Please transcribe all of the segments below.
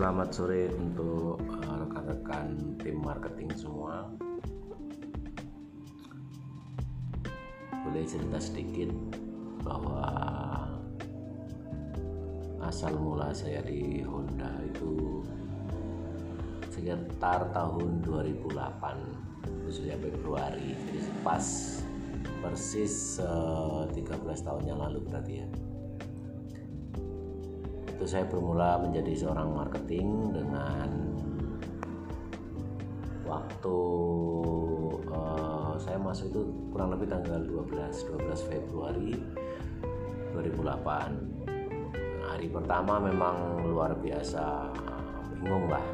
selamat sore untuk eh, rekan-rekan tim marketing semua. Boleh cerita sedikit bahwa asal mula saya di Honda itu sekitar tahun 2008 khususnya Februari jadi pas persis uh, eh, 13 tahun yang lalu berarti ya itu saya bermula menjadi seorang marketing dengan waktu uh, saya masuk itu kurang lebih tanggal 12 12 Februari 2008 hari pertama memang luar biasa bingung lah.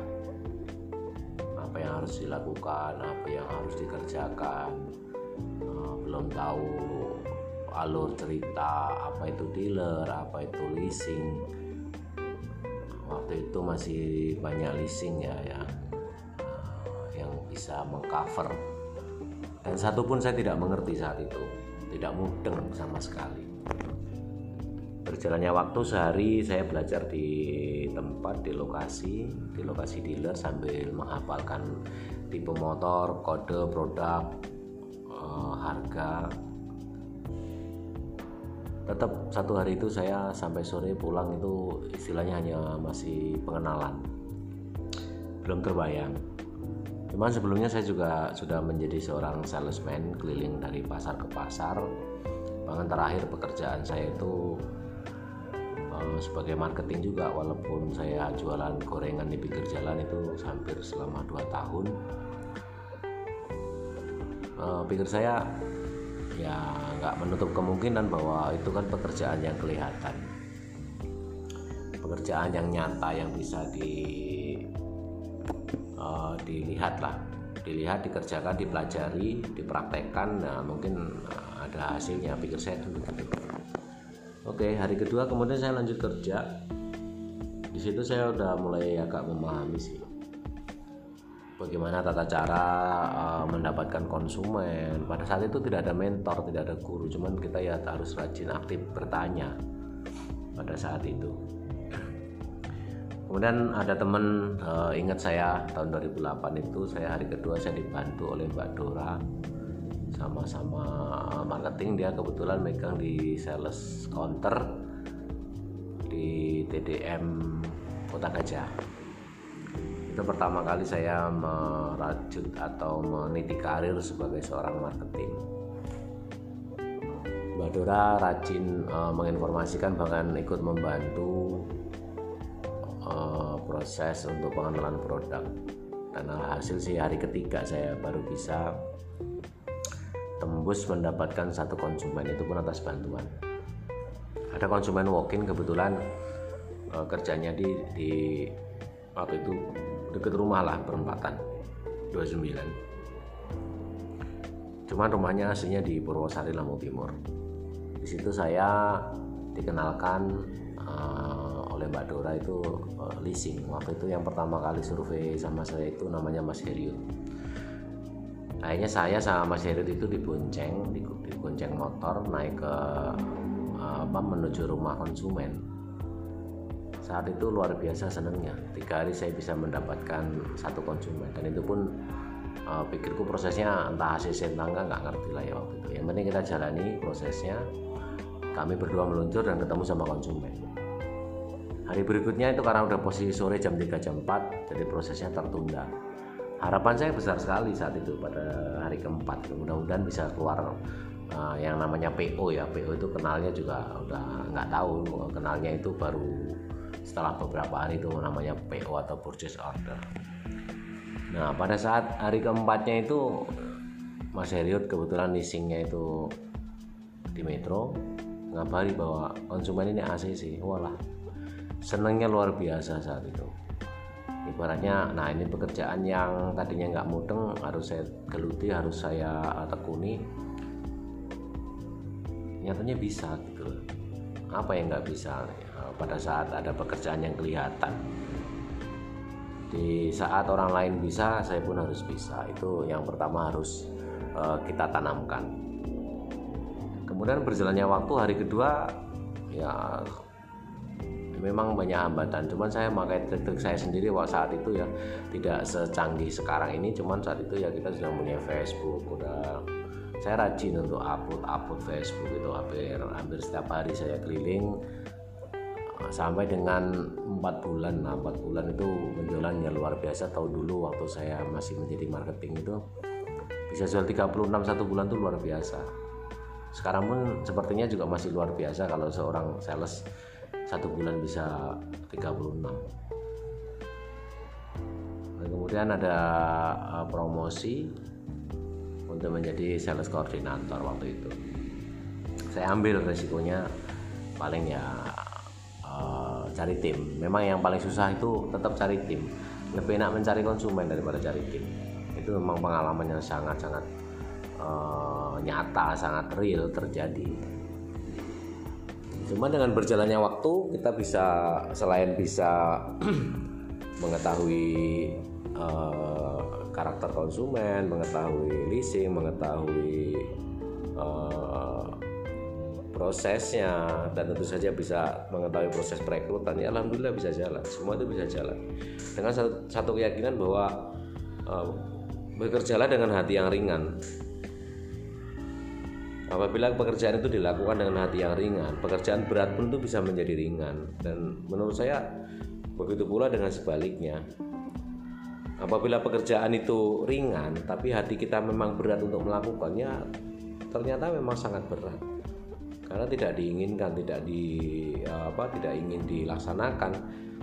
Apa yang harus dilakukan apa yang harus dikerjakan uh, belum tahu alur cerita apa itu dealer apa itu leasing waktu itu masih banyak leasing ya yang uh, yang bisa mengcover. Dan satu pun saya tidak mengerti saat itu. Tidak mudeng sama sekali. Berjalannya waktu sehari saya belajar di tempat di lokasi di lokasi dealer sambil menghafalkan tipe motor kode produk uh, harga tetap satu hari itu saya sampai sore pulang itu istilahnya hanya masih pengenalan. Belum terbayang. Cuman sebelumnya saya juga sudah menjadi seorang salesman keliling dari pasar ke pasar. Bahkan terakhir pekerjaan saya itu uh, sebagai marketing juga walaupun saya jualan gorengan di pinggir jalan itu hampir selama 2 tahun. Uh, pikir saya ya nggak menutup kemungkinan bahwa itu kan pekerjaan yang kelihatan. Pekerjaan yang nyata yang bisa di uh, dilihat lah dilihat dikerjakan dipelajari dipraktekkan. Nah mungkin uh, ada hasilnya. Pikir saya itu begitu. Oke hari kedua kemudian saya lanjut kerja. Di situ saya udah mulai agak memahami sih bagaimana tata cara uh, mendapatkan konsumen. Pada saat itu tidak ada mentor tidak ada guru cuman kita ya harus rajin aktif bertanya pada saat itu. Kemudian ada teman uh, ingat saya tahun 2008 itu saya hari kedua saya dibantu oleh Mbak Dora sama-sama marketing. Dia kebetulan megang di sales counter di TDM Kota Gajah itu pertama kali saya merajut atau meniti karir sebagai seorang marketing. Mbak Dora rajin uh, menginformasikan bahkan ikut membantu uh, proses untuk pengenalan produk. Dan hasil sih hari ketiga saya baru bisa tembus mendapatkan satu konsumen itu pun atas bantuan. Ada konsumen walk-in kebetulan uh, kerjanya di, di waktu itu deket rumah lah perempatan. 29 cuman rumahnya aslinya di Purwosari Lampung Timur. Di situ saya dikenalkan uh, oleh Mbak Dora itu uh, leasing. Waktu itu yang pertama kali survei sama saya itu namanya Mas Heriut akhirnya saya sama Mas Heriut itu dibonceng dibonceng motor naik ke uh, apa menuju rumah konsumen saat itu luar biasa senangnya. Tiga hari saya bisa mendapatkan satu konsumen. Dan itu pun uh, pikirku prosesnya entah hasil entah nggak ngerti lah ya waktu itu. Yang penting kita jalani prosesnya kami berdua meluncur dan ketemu sama konsumen. Hari berikutnya itu karena udah posisi sore jam 3 jam 4 jadi prosesnya tertunda. Harapan saya besar sekali saat itu pada hari keempat. Mudah-mudahan bisa keluar uh, yang namanya PO ya. PO itu kenalnya juga udah nggak tahu kenalnya itu baru setelah beberapa hari itu namanya PO atau purchase order. Nah pada saat hari keempatnya itu Mas Heriot kebetulan leasingnya itu di Metro ngabari bahwa konsumen ini ACC walah senangnya luar biasa saat itu. Ibaratnya nah ini pekerjaan yang tadinya nggak mudeng harus saya geluti harus saya tekuni nyatanya bisa gitu apa yang nggak bisa pada saat ada pekerjaan yang kelihatan. Di saat orang lain bisa saya pun harus bisa. Itu yang pertama harus uh, kita tanamkan. Kemudian berjalannya waktu hari kedua ya memang banyak hambatan. Cuman saya pakai trik-trik saya sendiri waktu saat itu ya tidak secanggih sekarang ini. Cuman saat itu ya kita sudah punya Facebook udah saya rajin untuk upload upload Facebook itu hampir hampir setiap hari saya keliling sampai dengan empat bulan. Nah empat bulan itu penjualannya luar biasa. Tahu dulu waktu saya masih menjadi marketing itu bisa jual 36 satu bulan itu luar biasa. Sekarang pun sepertinya juga masih luar biasa kalau seorang sales satu bulan bisa 36 dan kemudian ada uh, promosi untuk menjadi sales koordinator waktu itu. Saya ambil resikonya paling ya cari tim. Memang yang paling susah itu tetap cari tim. Lebih enak mencari konsumen daripada cari tim. Itu memang pengalaman yang sangat-sangat uh, nyata sangat real terjadi. Cuma dengan berjalannya waktu kita bisa selain bisa mengetahui uh, karakter konsumen mengetahui leasing mengetahui uh, prosesnya dan tentu saja bisa mengetahui proses perekrutan. Ya alhamdulillah bisa jalan. Semua itu bisa jalan. Dengan satu, satu keyakinan bahwa uh, bekerjalah dengan hati yang ringan. Apabila pekerjaan itu dilakukan dengan hati yang ringan pekerjaan berat pun itu bisa menjadi ringan. Dan menurut saya begitu pula dengan sebaliknya. Apabila pekerjaan itu ringan tapi hati kita memang berat untuk melakukannya ternyata memang sangat berat karena tidak diinginkan tidak di apa tidak ingin dilaksanakan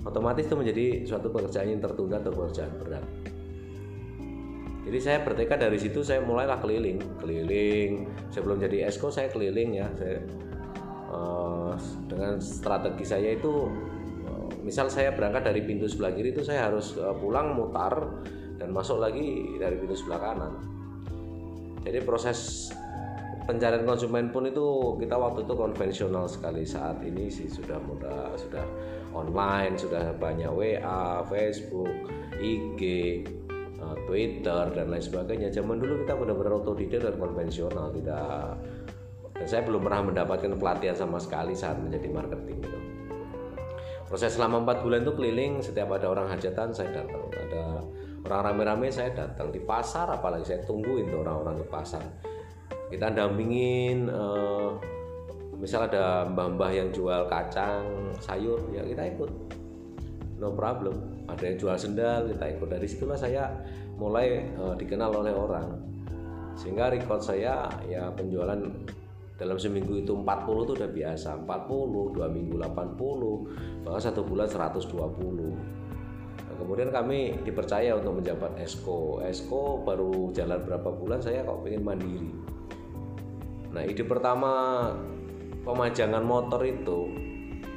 otomatis itu menjadi suatu pekerjaan yang tertunda atau pekerjaan berat. Jadi saya bertekad dari situ saya mulailah keliling keliling. Sebelum jadi esko saya keliling ya. Saya uh, dengan strategi saya itu uh, misal saya berangkat dari pintu sebelah kiri itu saya harus uh, pulang mutar dan masuk lagi dari pintu sebelah kanan. Jadi proses pencarian konsumen pun itu kita waktu itu konvensional sekali saat ini sih sudah mudah sudah online sudah banyak WA, Facebook, IG, Eh, Twitter dan lain sebagainya. Zaman dulu kita benar-benar otodidak dan konvensional, tidak dan saya belum pernah mendapatkan pelatihan sama sekali saat menjadi marketing gitu. Proses selama empat bulan itu keliling, setiap ada orang hajatan saya datang, ada orang rame-rame saya datang di pasar, apalagi saya tungguin tuh orang-orang di pasar. Kita dampingin, uh, misal ada mbah-mbah yang jual kacang, sayur, ya kita ikut, no problem. Ada yang jual sendal kita ikut. Dari situlah saya mulai uh, dikenal oleh orang. Sehingga record saya ya penjualan dalam seminggu itu 40 itu udah biasa. 40 dua minggu 80 bahkan satu bulan 120 nah, kemudian kami dipercaya untuk menjabat esko. Esko baru jalan berapa bulan saya kok pengen mandiri nah ide pertama pemajangan motor itu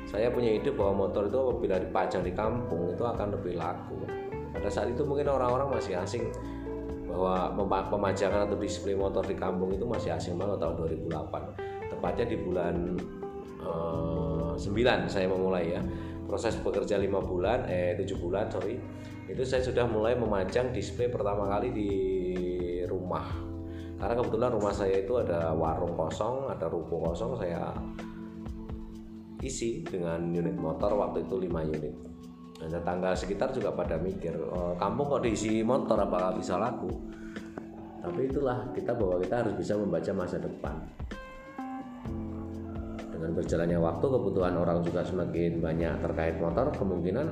saya punya ide bahwa motor itu apabila dipajang di kampung itu akan lebih laku. Pada saat itu mungkin orang-orang masih asing bahwa pemajangan atau display motor di kampung itu masih asing banget tahun 2008 tepatnya di bulan eh, 9 saya memulai ya. Proses bekerja lima bulan eh 7 bulan sorry. Itu saya sudah mulai memajang display pertama kali di rumah karena kebetulan rumah saya itu ada warung kosong ada ruko kosong saya isi dengan unit motor waktu itu 5 unit. Dan tetangga sekitar juga pada mikir oh, kampung kok diisi motor apakah bisa laku? Tapi itulah kita bahwa kita harus bisa membaca masa depan. Dengan berjalannya waktu kebutuhan orang juga semakin banyak terkait motor kemungkinan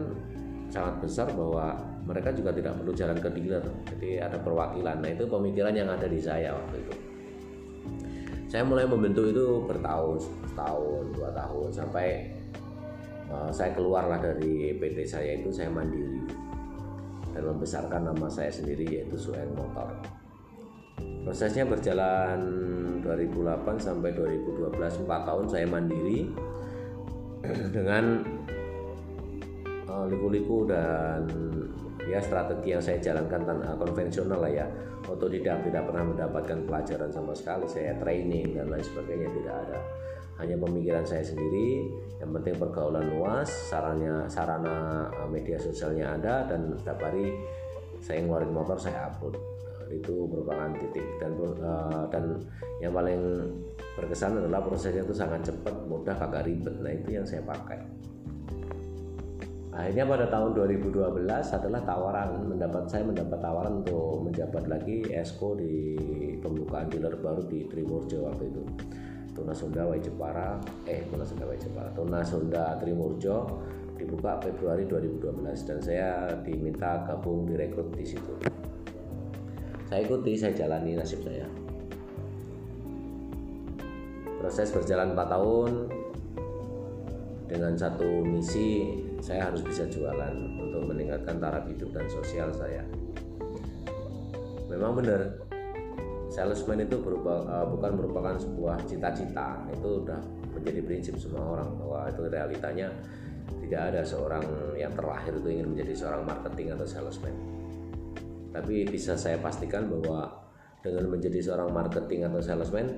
sangat besar bahwa mereka juga tidak perlu jalan ke dealer. Jadi ada perwakilan. Nah itu pemikiran yang ada di saya waktu itu. Saya mulai membentuk itu bertahun tahun dua tahun sampai uh, saya keluarlah dari PT saya itu saya mandiri. Dan membesarkan nama saya sendiri yaitu Suen Motor. Prosesnya berjalan 2008 sampai 2012 4 tahun saya mandiri. Dengan uh, liku-liku dan ya strategi yang saya jalankan tanpa konvensional lah ya. Otodidak tidak pernah mendapatkan pelajaran sama sekali. Saya training dan lain sebagainya tidak ada. Hanya pemikiran saya sendiri. Yang penting pergaulan luas sarana sarana eh, media sosialnya ada dan setiap hari saya ngeluarin motor saya upload. Nah, itu merupakan titik dan uh, dan yang paling berkesan adalah prosesnya itu sangat cepat mudah kagak ribet. Nah itu yang saya pakai akhirnya pada tahun 2012 adalah tawaran mendapat saya mendapat tawaran untuk menjabat lagi esko di pembukaan dealer baru di Trimurjo waktu itu. Tuna Sunda Jepara eh Tuna Sunda Jepara Tuna Sunda Trimurjo dibuka Februari 2012 dan saya diminta gabung direkrut di situ. Saya ikuti saya jalani nasib saya. Proses berjalan 4 tahun dengan satu misi saya harus bisa jualan untuk meningkatkan taraf hidup dan sosial saya. Memang benar salesman itu berupa, uh, bukan merupakan sebuah cita-cita. Itu udah menjadi prinsip semua orang bahwa itu realitanya tidak ada seorang yang terlahir itu ingin menjadi seorang marketing atau salesman. Tapi bisa saya pastikan bahwa dengan menjadi seorang marketing atau salesman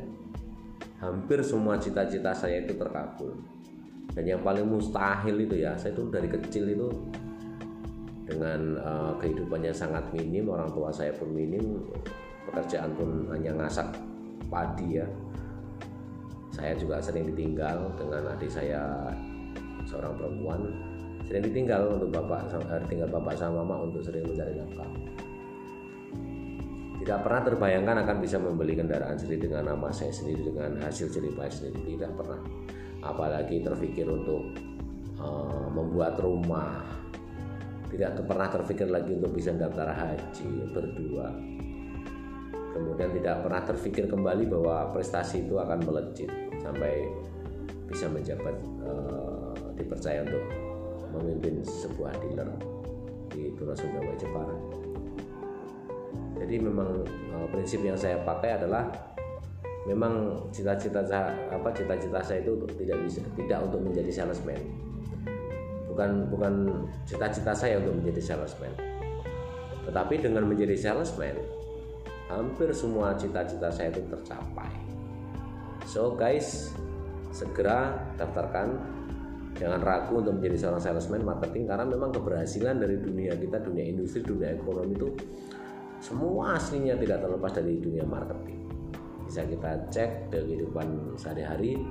hampir semua cita-cita saya itu terkabul dan yang paling mustahil itu ya saya itu dari kecil itu dengan uh, kehidupannya sangat minim orang tua saya pun minim pekerjaan pun hanya ngasak padi ya. Saya juga sering ditinggal dengan adik saya seorang perempuan. Sering ditinggal untuk bapak eh, tinggal bapak sama mama untuk sering mencari nafkah. Tidak pernah terbayangkan akan bisa membeli kendaraan sendiri dengan nama saya sendiri dengan hasil jeripaya sendiri. Tidak pernah apalagi terpikir untuk uh, membuat rumah. Tidak pernah terpikir lagi untuk bisa daftar haji berdua. Kemudian tidak pernah terpikir kembali bahwa prestasi itu akan melejit sampai bisa menjabat uh, dipercaya untuk memimpin sebuah dealer di Tunasunda Jepara. Jadi memang uh, prinsip yang saya pakai adalah memang cita-cita apa cita-cita saya itu tidak bisa tidak untuk menjadi salesman. Bukan bukan cita-cita saya untuk menjadi salesman. Tetapi dengan menjadi salesman hampir semua cita-cita saya itu tercapai. So guys segera daftarkan. Jangan ragu untuk menjadi seorang salesman marketing karena memang keberhasilan dari dunia kita dunia industri dunia ekonomi itu semua aslinya tidak terlepas dari dunia marketing bisa kita cek dari kehidupan sehari-hari.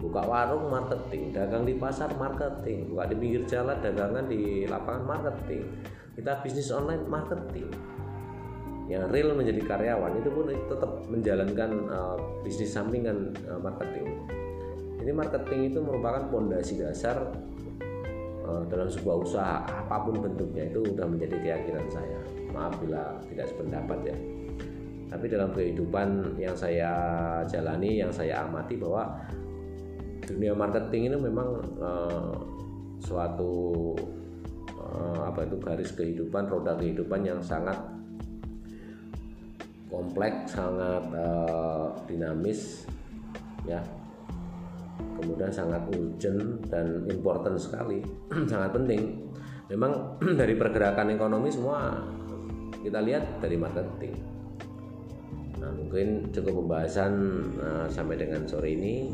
Buka warung marketing dagang di pasar marketing. Buka di pinggir jalan dagangan di lapangan marketing. Kita bisnis online marketing. Yang real menjadi karyawan itu pun tetap menjalankan uh, bisnis sampingan uh, marketing. Ini marketing itu merupakan fondasi dasar uh, dalam sebuah usaha. Apa pun bentuknya itu sudah menjadi keyakinan saya. Maaf bila tidak sependapat ya tapi dalam kehidupan yang saya jalani yang saya amati bahwa dunia marketing ini memang uh, suatu uh, apa itu garis kehidupan roda kehidupan yang sangat kompleks sangat uh, dinamis ya. Kemudian sangat urgent dan important sekali sangat penting. Memang dari pergerakan ekonomi semua kita lihat dari marketing Nah, mungkin cukup pembahasan uh, sampai dengan sore ini.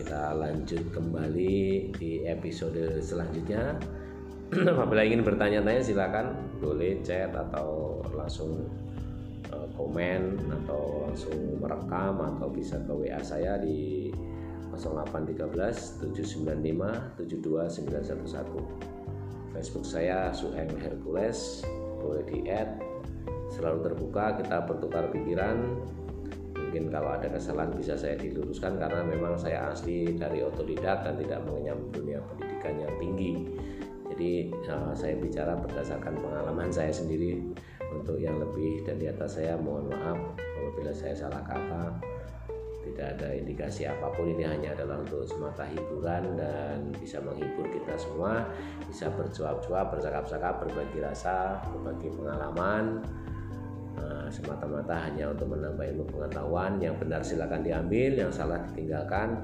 Kita lanjut kembali di episode selanjutnya. Apabila ingin bertanya-tanya silakan boleh chat atau langsung uh, komen atau langsung merekam atau bisa ke WA saya di 0813 795 72911. Facebook saya Sueng Hercules boleh di add selalu terbuka kita bertukar pikiran. Mungkin kalau ada kesalahan bisa saya diluruskan karena memang saya asli dari otodidak dan tidak mengenyam dunia pendidikan yang tinggi. Jadi uh, saya bicara berdasarkan pengalaman saya sendiri. Untuk yang lebih dan di atas saya mohon maaf apabila saya salah kata. Tidak ada indikasi apa pun ini hanya adalah untuk semata hiburan dan bisa menghibur kita semua. Bisa bercuap-cuap bercakap-cakap berbagi rasa berbagi pengalaman Eh, semata-mata hanya untuk menambah ilmu pengetahuan. Yang benar silakan diambil yang salah ditinggalkan.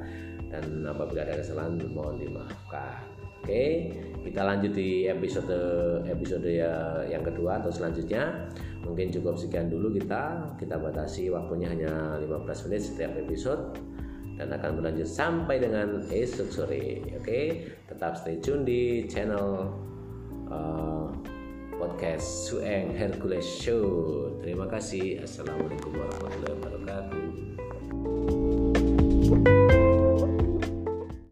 Dan apabila ada kesalahan mohon dimaafkan. Oke kita lanjut di episode episode ya, yang kedua atau selanjutnya. Mungkin cukup sekian dulu kita. Kita batasi waktunya hanya 15 menit setiap episode. Dan akan berlanjut sampai dengan esok sore. Oke tetap stay tune di channel uh, podcast Sueng Hercules Show. Terima kasih. Assalamualaikum warahmatullahi wabarakatuh.